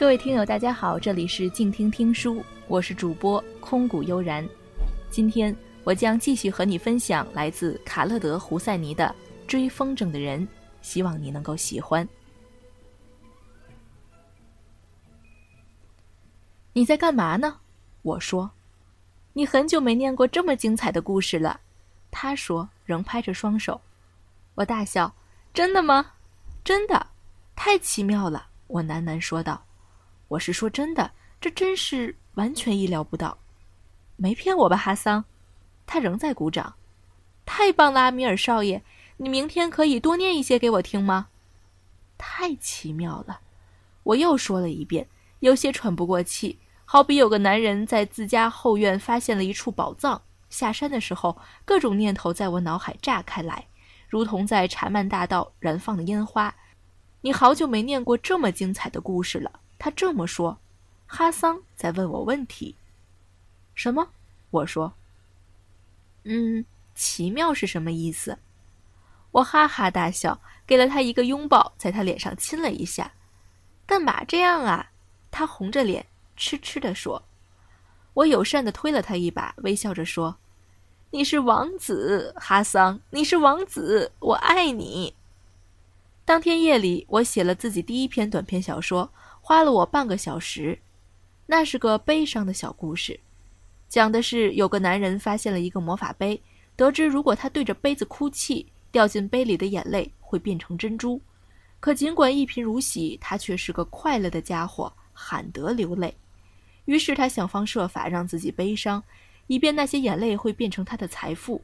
各位听友，大家好，这里是静听听书，我是主播空谷悠然。今天我将继续和你分享来自卡勒德·胡塞尼的《追风筝的人》，希望你能够喜欢。你在干嘛呢？我说。你很久没念过这么精彩的故事了，他说，仍拍着双手。我大笑。真的吗？真的，太奇妙了！我喃喃说道。我是说真的，这真是完全意料不到，没骗我吧，哈桑？他仍在鼓掌。太棒了，阿米尔少爷，你明天可以多念一些给我听吗？太奇妙了，我又说了一遍，有些喘不过气，好比有个男人在自家后院发现了一处宝藏，下山的时候，各种念头在我脑海炸开来，如同在查曼大道燃放的烟花。你好久没念过这么精彩的故事了。他这么说，哈桑在问我问题。什么？我说。嗯，奇妙是什么意思？我哈哈大笑，给了他一个拥抱，在他脸上亲了一下。干嘛这样啊？他红着脸，痴痴地说。我友善地推了他一把，微笑着说：“你是王子，哈桑，你是王子，我爱你。”当天夜里，我写了自己第一篇短篇小说。花了我半个小时，那是个悲伤的小故事，讲的是有个男人发现了一个魔法杯，得知如果他对着杯子哭泣，掉进杯里的眼泪会变成珍珠。可尽管一贫如洗，他却是个快乐的家伙，罕得流泪。于是他想方设法让自己悲伤，以便那些眼泪会变成他的财富。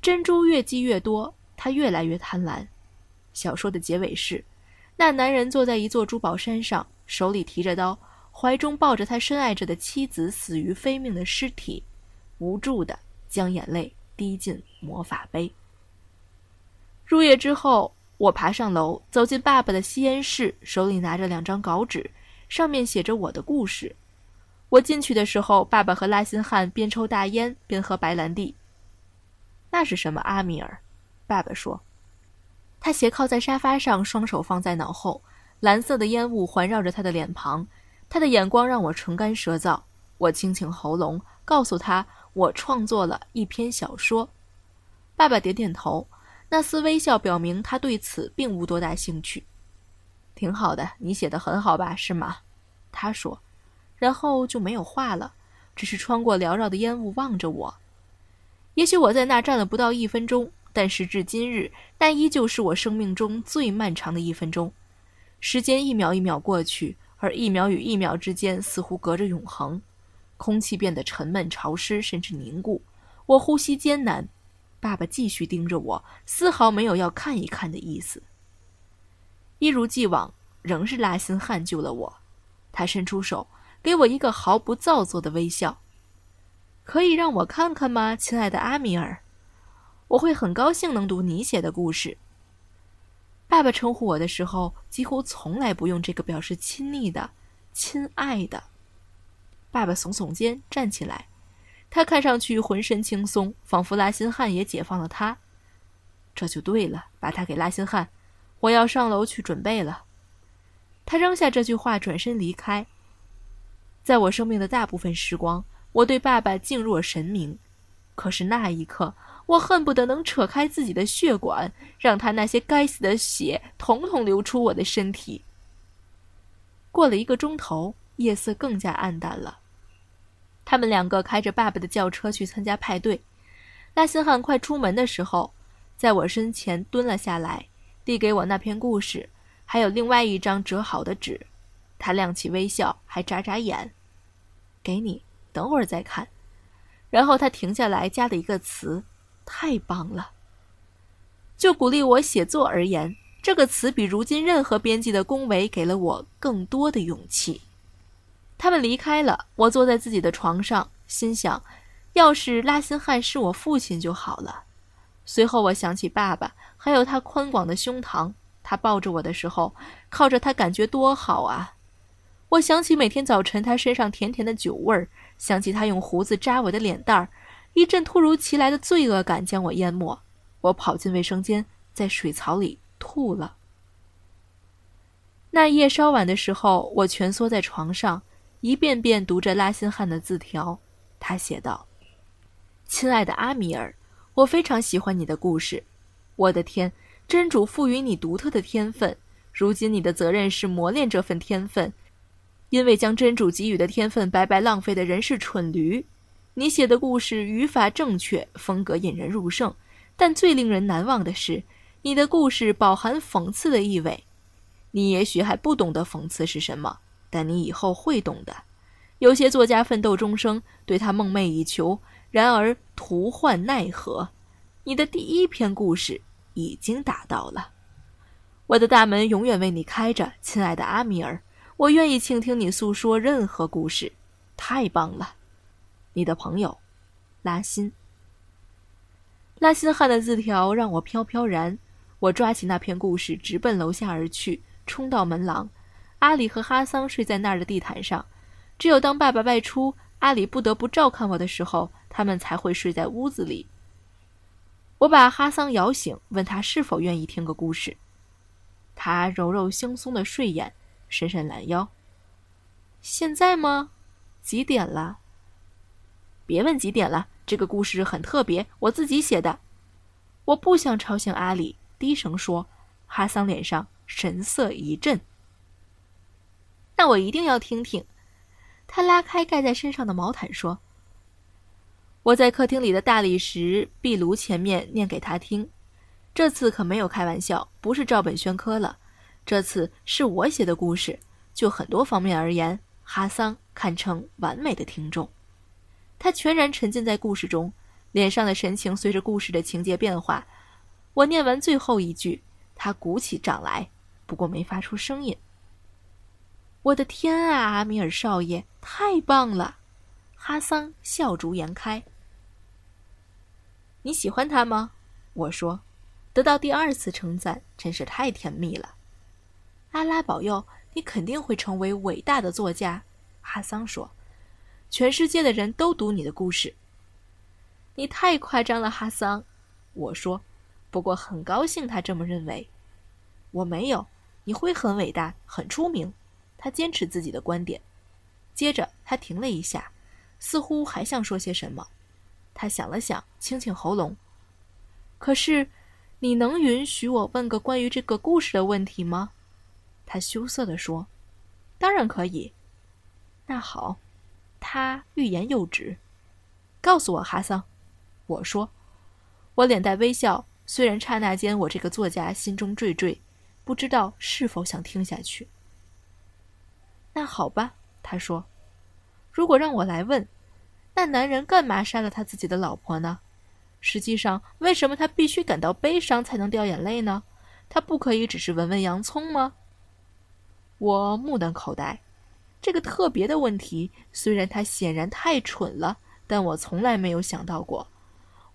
珍珠越积越多，他越来越贪婪。小说的结尾是。那男人坐在一座珠宝山上，手里提着刀，怀中抱着他深爱着的妻子死于非命的尸体，无助的将眼泪滴进魔法杯。入夜之后，我爬上楼，走进爸爸的吸烟室，手里拿着两张稿纸，上面写着我的故事。我进去的时候，爸爸和拉辛汉边抽大烟边喝白兰地。那是什么，阿米尔？爸爸说。他斜靠在沙发上，双手放在脑后，蓝色的烟雾环绕着他的脸庞。他的眼光让我唇干舌燥。我清清喉咙，告诉他我创作了一篇小说。爸爸点点头，那丝微笑表明他对此并无多大兴趣。挺好的，你写的很好吧？是吗？他说，然后就没有话了，只是穿过缭绕的烟雾望着我。也许我在那站了不到一分钟。但时至今日，那依旧是我生命中最漫长的一分钟。时间一秒一秒过去，而一秒与一秒之间似乎隔着永恒。空气变得沉闷、潮湿，甚至凝固。我呼吸艰难。爸爸继续盯着我，丝毫没有要看一看的意思。一如既往，仍是拉辛汉救了我。他伸出手，给我一个毫不造作的微笑。可以让我看看吗，亲爱的阿米尔？我会很高兴能读你写的故事。爸爸称呼我的时候，几乎从来不用这个表示亲昵的“亲爱的”。爸爸耸耸肩，站起来，他看上去浑身轻松，仿佛拉辛汉也解放了他。这就对了，把他给拉辛汉，我要上楼去准备了。他扔下这句话，转身离开。在我生命的大部分时光，我对爸爸敬若神明，可是那一刻。我恨不得能扯开自己的血管，让他那些该死的血统统流出我的身体。过了一个钟头，夜色更加暗淡了。他们两个开着爸爸的轿车去参加派对。拉辛汉快出门的时候，在我身前蹲了下来，递给我那篇故事，还有另外一张折好的纸。他亮起微笑，还眨眨眼。给你，等会儿再看。然后他停下来，加了一个词。太棒了！就鼓励我写作而言，这个词比如今任何编辑的恭维给了我更多的勇气。他们离开了，我坐在自己的床上，心想：要是拉辛汉是我父亲就好了。随后我想起爸爸，还有他宽广的胸膛，他抱着我的时候，靠着他感觉多好啊！我想起每天早晨他身上甜甜的酒味儿，想起他用胡子扎我的脸蛋儿。一阵突如其来的罪恶感将我淹没，我跑进卫生间，在水槽里吐了。那夜稍晚的时候，我蜷缩在床上，一遍遍读着拉辛汉的字条。他写道：“亲爱的阿米尔，我非常喜欢你的故事。我的天，真主赋予你独特的天分，如今你的责任是磨练这份天分。因为将真主给予的天分白白浪费的人是蠢驴。你写的故事语法正确，风格引人入胜，但最令人难忘的是，你的故事饱含讽刺的意味。”你也许还不懂得讽刺是什么，但你以后会懂的。有些作家奋斗终生，对他梦寐以求，然而徒患奈何。你的第一篇故事已经达到了，我的大门永远为你开着，亲爱的阿米尔。我愿意倾听你诉说任何故事，太棒了。你的朋友，拉辛。拉辛汉的字条让我飘飘然，我抓起那篇故事，直奔楼下而去。冲到门廊，阿里和哈桑睡在那儿的地毯上。只有当爸爸外出，阿里不得不照看我的时候，他们才会睡在屋子里。我把哈桑摇醒，问他是否愿意听个故事。他揉揉惺忪的睡眼，伸伸懒腰。现在吗？几点了？别问几点了，这个故事很特别，我自己写的。我不想吵醒阿里，低声说。哈桑脸上。神色一震，那我一定要听听。他拉开盖在身上的毛毯，说：“我在客厅里的大理石壁炉前面念给他听。这次可没有开玩笑，不是照本宣科了。这次是我写的故事，就很多方面而言，哈桑堪称完美的听众。他全然沉浸在故事中，脸上的神情随着故事的情节变化。我念完最后一句，他鼓起掌来。”不过没发出声音。我的天啊，阿米尔少爷，太棒了！哈桑笑逐颜开。你喜欢他吗？我说，得到第二次称赞真是太甜蜜了。阿拉保佑，你肯定会成为伟大的作家。哈桑说，全世界的人都读你的故事。你太夸张了，哈桑。我说，不过很高兴他这么认为。我没有。你会很伟大，很出名。他坚持自己的观点。接着，他停了一下，似乎还想说些什么。他想了想，清清喉咙。可是，你能允许我问个关于这个故事的问题吗？他羞涩地说：“当然可以。”那好，他欲言又止。告诉我，哈桑。我说，我脸带微笑。虽然刹那间，我这个作家心中惴惴。不知道是否想听下去。那好吧，他说：“如果让我来问，那男人干嘛杀了他自己的老婆呢？实际上，为什么他必须感到悲伤才能掉眼泪呢？他不可以只是闻闻洋葱吗？”我目瞪口呆。这个特别的问题，虽然他显然太蠢了，但我从来没有想到过。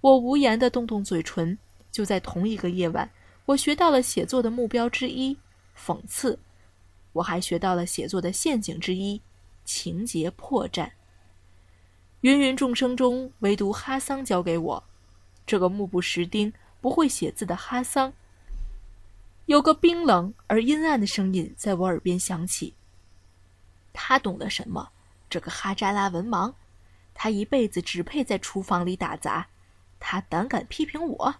我无言的动动嘴唇。就在同一个夜晚。我学到了写作的目标之一——讽刺；我还学到了写作的陷阱之一——情节破绽。芸芸众生中，唯独哈桑教给我，这个目不识丁、不会写字的哈桑。有个冰冷而阴暗的声音在我耳边响起：“他懂得什么？这个哈扎拉文盲，他一辈子只配在厨房里打杂，他胆敢批评我。”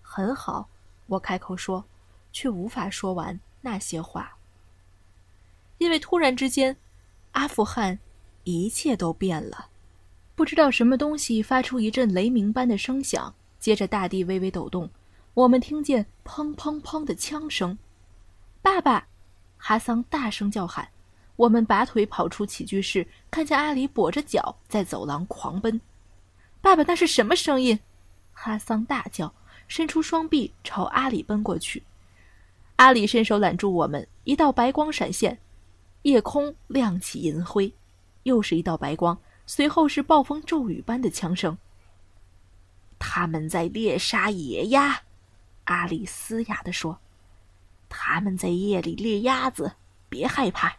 很好，我开口说，却无法说完那些话，因为突然之间，阿富汗一切都变了。不知道什么东西发出一阵雷鸣般的声响，接着大地微微抖动，我们听见砰砰砰的枪声。爸爸，哈桑大声叫喊。我们拔腿跑出起居室，看见阿里跛着脚在走廊狂奔。爸爸，那是什么声音？哈桑大叫。伸出双臂朝阿里奔过去，阿里伸手揽住我们，一道白光闪现，夜空亮起银辉，又是一道白光，随后是暴风骤雨般的枪声。他们在猎杀野鸭，阿里嘶哑地说：“他们在夜里猎鸭子，别害怕。”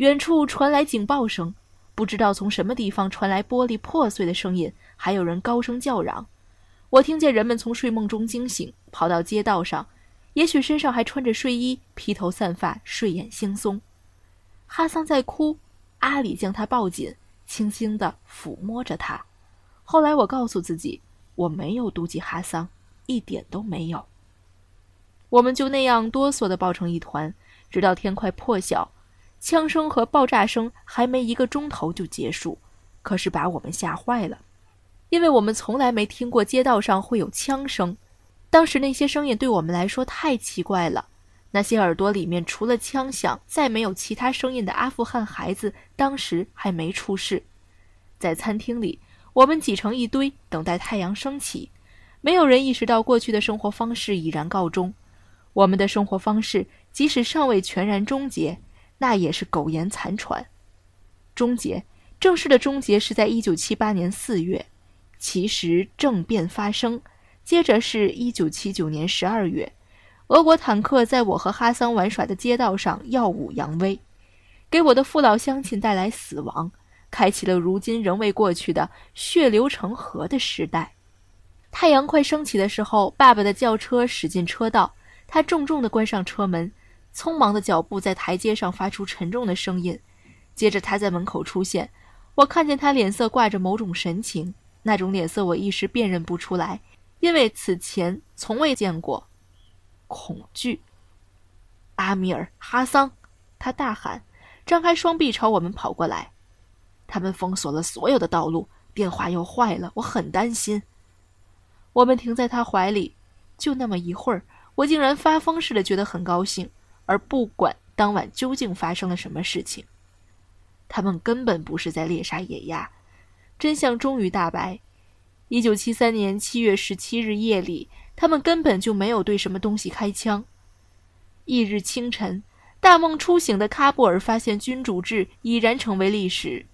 远处传来警报声，不知道从什么地方传来玻璃破碎的声音，还有人高声叫嚷。我听见人们从睡梦中惊醒，跑到街道上，也许身上还穿着睡衣，披头散发，睡眼惺忪。哈桑在哭，阿里将他抱紧，轻轻地抚摸着他。后来我告诉自己，我没有妒忌哈桑，一点都没有。我们就那样哆嗦地抱成一团，直到天快破晓，枪声和爆炸声还没一个钟头就结束，可是把我们吓坏了，因为我们从来没听过街道上会有枪声。当时那些声音对我们来说太奇怪了，那些耳朵里面除了枪响再没有其他声音的阿富汗孩子，当时还没出世。在餐厅里，我们挤成一堆，等待太阳升起，没有人意识到过去的生活方式已然告终。我们的生活方式即使尚未全然终结，那也是苟延残喘。终结，正式的终结是在一九七八年四月。其实政变发生，接着是一九七九年十二月，俄国坦克在我和哈桑玩耍的街道上耀武扬威，给我的父老乡亲带来死亡，开启了如今仍未过去的血流成河的时代。太阳快升起的时候，爸爸的轿车驶进车道。他重重地关上车门，匆忙的脚步在台阶上发出沉重的声音。接着他在门口出现，我看见他脸色挂着某种神情，那种脸色我一时辨认不出来，因为此前从未见过。恐惧。阿米尔·哈桑，他大喊，张开双臂朝我们跑过来。他们封锁了所有的道路，电话又坏了，我很担心。我们停在他怀里，就那么一会儿。我竟然发疯似的觉得很高兴，而不管当晚究竟发生了什么事情。他们根本不是在猎杀野鸭，真相终于大白。一九七三年七月十七日夜里，他们根本就没有对什么东西开枪。翌日清晨，大梦初醒的喀布尔发现君主制已然成为历史。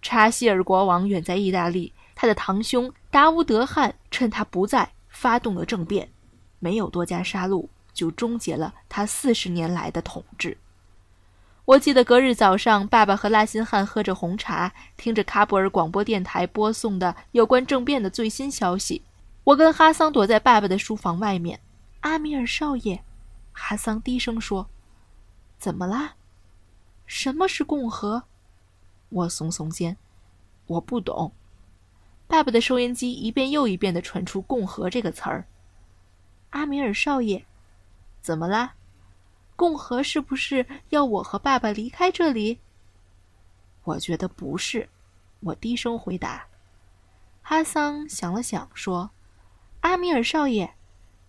查希尔国王远在意大利，他的堂兄达乌德汗趁他不在发动了政变。没有多加杀戮，就终结了他四十年来的统治。我记得隔日早上，爸爸和拉辛汉喝着红茶，听着喀布尔广播电台播送的有关政变的最新消息。我跟哈桑躲在爸爸的书房外面。阿米尔少爷，哈桑低声说：“怎么啦？什么是共和？”我耸耸肩，我不懂。爸爸的收音机一遍又一遍地传出“共和”这个词儿。阿米尔少爷，怎么啦？共和是不是要我和爸爸离开这里？我觉得不是，我低声回答。哈桑想了想，说：“阿米尔少爷，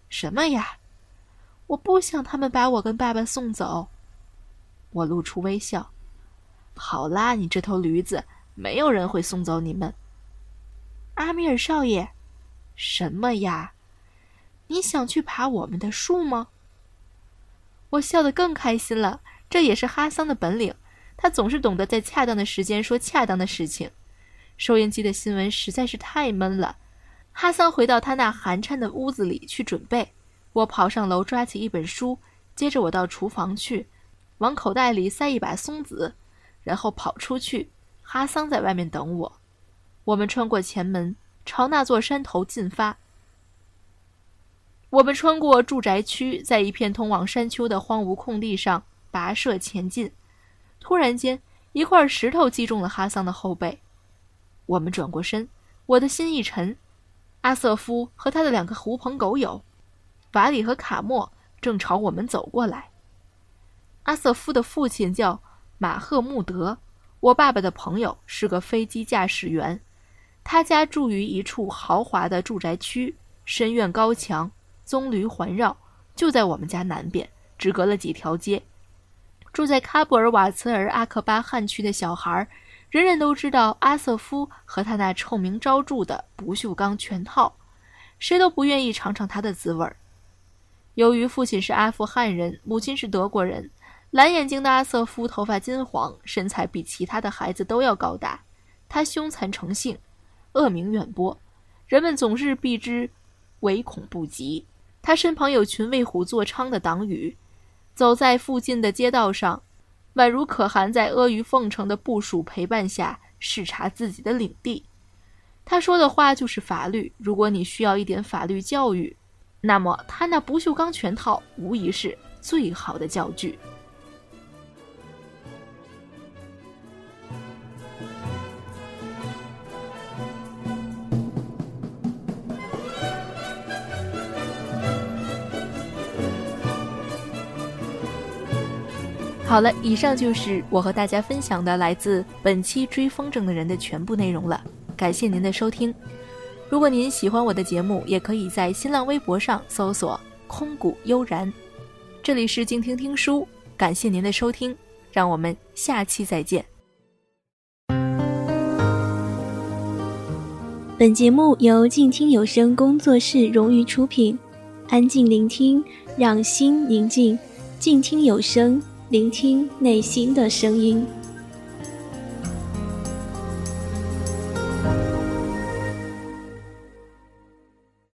什么呀？我不想他们把我跟爸爸送走。”我露出微笑。好啦，你这头驴子，没有人会送走你们。阿米尔少爷，什么呀？你想去爬我们的树吗？我笑得更开心了。这也是哈桑的本领，他总是懂得在恰当的时间说恰当的事情。收音机的新闻实在是太闷了。哈桑回到他那寒碜的屋子里去准备。我跑上楼抓起一本书，接着我到厨房去，往口袋里塞一把松子，然后跑出去。哈桑在外面等我。我们穿过前门，朝那座山头进发。我们穿过住宅区，在一片通往山丘的荒芜空地上跋涉前进。突然间，一块石头击中了哈桑的后背。我们转过身，我的心一沉。阿瑟夫和他的两个狐朋狗友，瓦里和卡莫，正朝我们走过来。阿瑟夫的父亲叫马赫穆德，我爸爸的朋友是个飞机驾驶员。他家住于一处豪华的住宅区，深院高墙。棕榈环绕，就在我们家南边，只隔了几条街。住在喀布尔瓦茨尔阿克巴汗区的小孩，人人都知道阿瑟夫和他那臭名昭著的不锈钢拳套，谁都不愿意尝尝他的滋味儿。由于父亲是阿富汗人，母亲是德国人，蓝眼睛的阿瑟夫头发金黄，身材比其他的孩子都要高大。他凶残成性，恶名远播，人们总是避之唯恐不及。他身旁有群为虎作伥的党羽，走在附近的街道上，宛如可汗在阿谀奉承的部属陪伴下视察自己的领地。他说的话就是法律。如果你需要一点法律教育，那么他那不锈钢拳套无疑是最好的教具。好了，以上就是我和大家分享的来自本期追风筝的人的全部内容了。感谢您的收听。如果您喜欢我的节目，也可以在新浪微博上搜索“空谷悠然”。这里是静听听书，感谢您的收听，让我们下期再见。本节目由静听有声工作室荣誉出品，安静聆听，让心宁静，静听有声。聆听内心的声音。